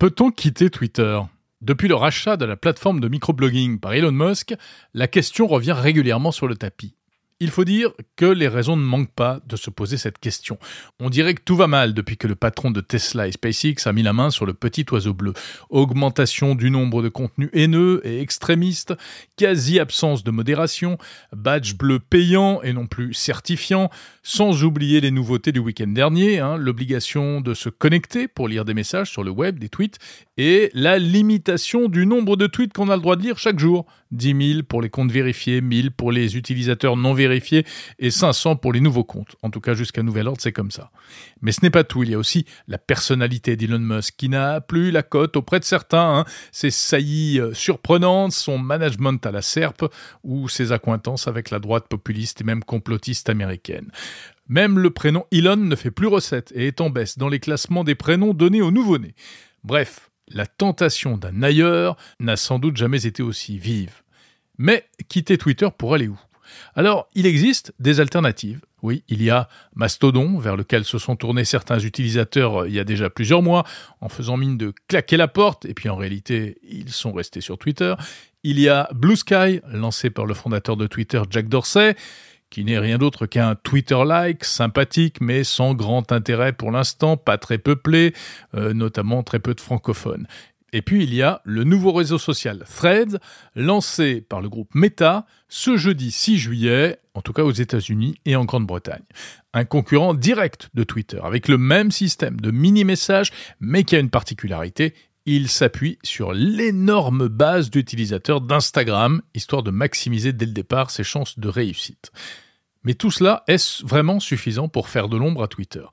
Peut-on quitter Twitter? Depuis le rachat de la plateforme de microblogging par Elon Musk, la question revient régulièrement sur le tapis. Il faut dire que les raisons ne manquent pas de se poser cette question. On dirait que tout va mal depuis que le patron de Tesla et SpaceX a mis la main sur le petit oiseau bleu. Augmentation du nombre de contenus haineux et extrémistes, quasi-absence de modération, badge bleu payant et non plus certifiant, sans oublier les nouveautés du week-end dernier, hein, l'obligation de se connecter pour lire des messages sur le web, des tweets, et la limitation du nombre de tweets qu'on a le droit de lire chaque jour. 10 000 pour les comptes vérifiés, 1000 pour les utilisateurs non vérifiés et 500 pour les nouveaux comptes. En tout cas, jusqu'à nouvel ordre, c'est comme ça. Mais ce n'est pas tout. Il y a aussi la personnalité d'Elon Musk qui n'a plus la cote auprès de certains. Hein. Ses saillies euh, surprenantes, son management à la serpe ou ses accointances avec la droite populiste et même complotiste américaine. Même le prénom Elon ne fait plus recette et est en baisse dans les classements des prénoms donnés aux nouveau-nés. Bref, la tentation d'un ailleurs n'a sans doute jamais été aussi vive. Mais quitter Twitter pour aller où? Alors, il existe des alternatives. Oui, il y a Mastodon, vers lequel se sont tournés certains utilisateurs euh, il y a déjà plusieurs mois, en faisant mine de claquer la porte, et puis en réalité, ils sont restés sur Twitter. Il y a Blue Sky, lancé par le fondateur de Twitter, Jack Dorsey, qui n'est rien d'autre qu'un Twitter-like, sympathique, mais sans grand intérêt pour l'instant, pas très peuplé, euh, notamment très peu de francophones. Et puis il y a le nouveau réseau social Threads, lancé par le groupe Meta ce jeudi 6 juillet, en tout cas aux États-Unis et en Grande-Bretagne. Un concurrent direct de Twitter, avec le même système de mini-messages, mais qui a une particularité, il s'appuie sur l'énorme base d'utilisateurs d'Instagram, histoire de maximiser dès le départ ses chances de réussite. Mais tout cela, est-ce vraiment suffisant pour faire de l'ombre à Twitter?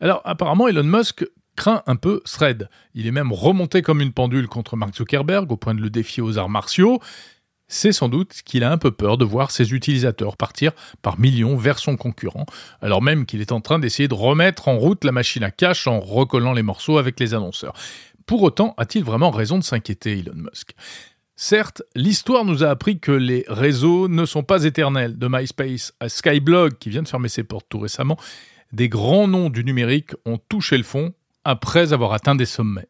Alors apparemment, Elon Musk craint un peu Thread. Il est même remonté comme une pendule contre Mark Zuckerberg au point de le défier aux arts martiaux. C'est sans doute qu'il a un peu peur de voir ses utilisateurs partir par millions vers son concurrent, alors même qu'il est en train d'essayer de remettre en route la machine à cash en recollant les morceaux avec les annonceurs. Pour autant, a-t-il vraiment raison de s'inquiéter, Elon Musk? Certes, l'histoire nous a appris que les réseaux ne sont pas éternels. De MySpace à Skyblog, qui vient de fermer ses portes tout récemment, des grands noms du numérique ont touché le fond après avoir atteint des sommets.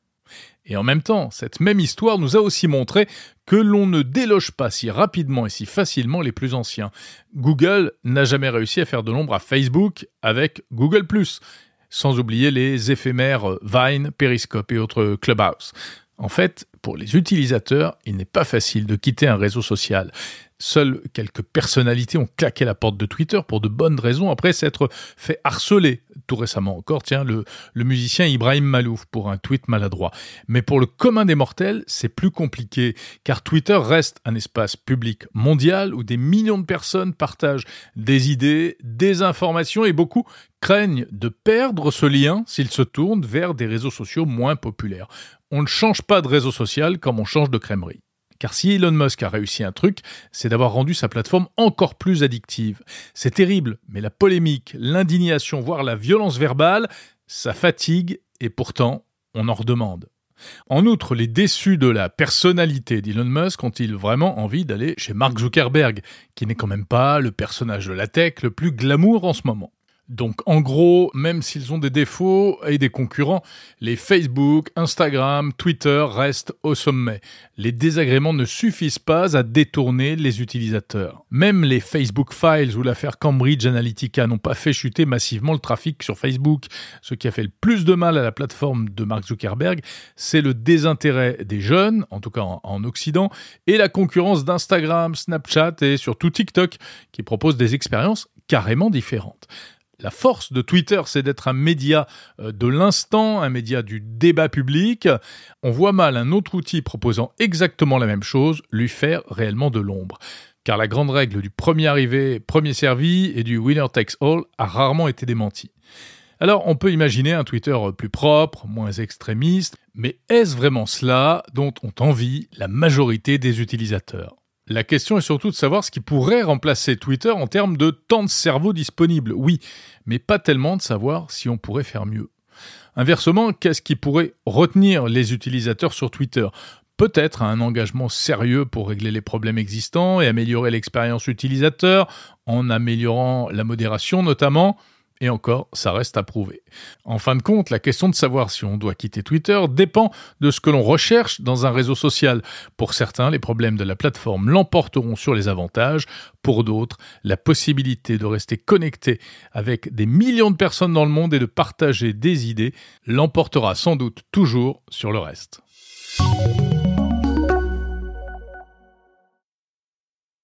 Et en même temps, cette même histoire nous a aussi montré que l'on ne déloge pas si rapidement et si facilement les plus anciens. Google n'a jamais réussi à faire de l'ombre à Facebook avec Google ⁇ sans oublier les éphémères Vine, Periscope et autres Clubhouse. En fait, pour les utilisateurs, il n'est pas facile de quitter un réseau social. Seules quelques personnalités ont claqué la porte de Twitter pour de bonnes raisons après s'être fait harceler. Tout récemment encore, tiens, le, musicien Ibrahim Malouf pour un tweet maladroit. Mais pour le commun des mortels, c'est plus compliqué, car Twitter reste un espace public mondial où des millions de personnes partagent des idées, des informations et beaucoup craignent de perdre ce lien s'ils se tournent vers des réseaux sociaux moins populaires. On ne change pas de réseau social comme on change de crèmerie. Car si Elon Musk a réussi un truc, c'est d'avoir rendu sa plateforme encore plus addictive. C'est terrible, mais la polémique, l'indignation, voire la violence verbale, ça fatigue et pourtant on en redemande. En outre, les déçus de la personnalité d'Elon Musk ont-ils vraiment envie d'aller chez Mark Zuckerberg, qui n'est quand même pas le personnage de la tech le plus glamour en ce moment? Donc en gros, même s'ils ont des défauts et des concurrents, les Facebook, Instagram, Twitter restent au sommet. Les désagréments ne suffisent pas à détourner les utilisateurs. Même les Facebook Files ou l'affaire Cambridge Analytica n'ont pas fait chuter massivement le trafic sur Facebook. Ce qui a fait le plus de mal à la plateforme de Mark Zuckerberg, c'est le désintérêt des jeunes, en tout cas en, en Occident, et la concurrence d'Instagram, Snapchat et surtout TikTok, qui proposent des expériences carrément différentes. La force de Twitter, c'est d'être un média euh, de l'instant, un média du débat public. On voit mal un autre outil proposant exactement la même chose lui faire réellement de l'ombre. Car la grande règle du premier arrivé, premier servi et du winner takes all a rarement été démentie. Alors on peut imaginer un Twitter plus propre, moins extrémiste, mais est-ce vraiment cela dont ont envie la majorité des utilisateurs? La question est surtout de savoir ce qui pourrait remplacer Twitter en termes de temps de cerveau disponible, oui, mais pas tellement de savoir si on pourrait faire mieux. Inversement, qu'est-ce qui pourrait retenir les utilisateurs sur Twitter? Peut-être un engagement sérieux pour régler les problèmes existants et améliorer l'expérience utilisateur, en améliorant la modération notamment, et encore, ça reste à prouver. En fin de compte, la question de savoir si on doit quitter Twitter dépend de ce que l'on recherche dans un réseau social. Pour certains, les problèmes de la plateforme l'emporteront sur les avantages. Pour d'autres, la possibilité de rester connecté avec des millions de personnes dans le monde et de partager des idées l'emportera sans doute toujours sur le reste.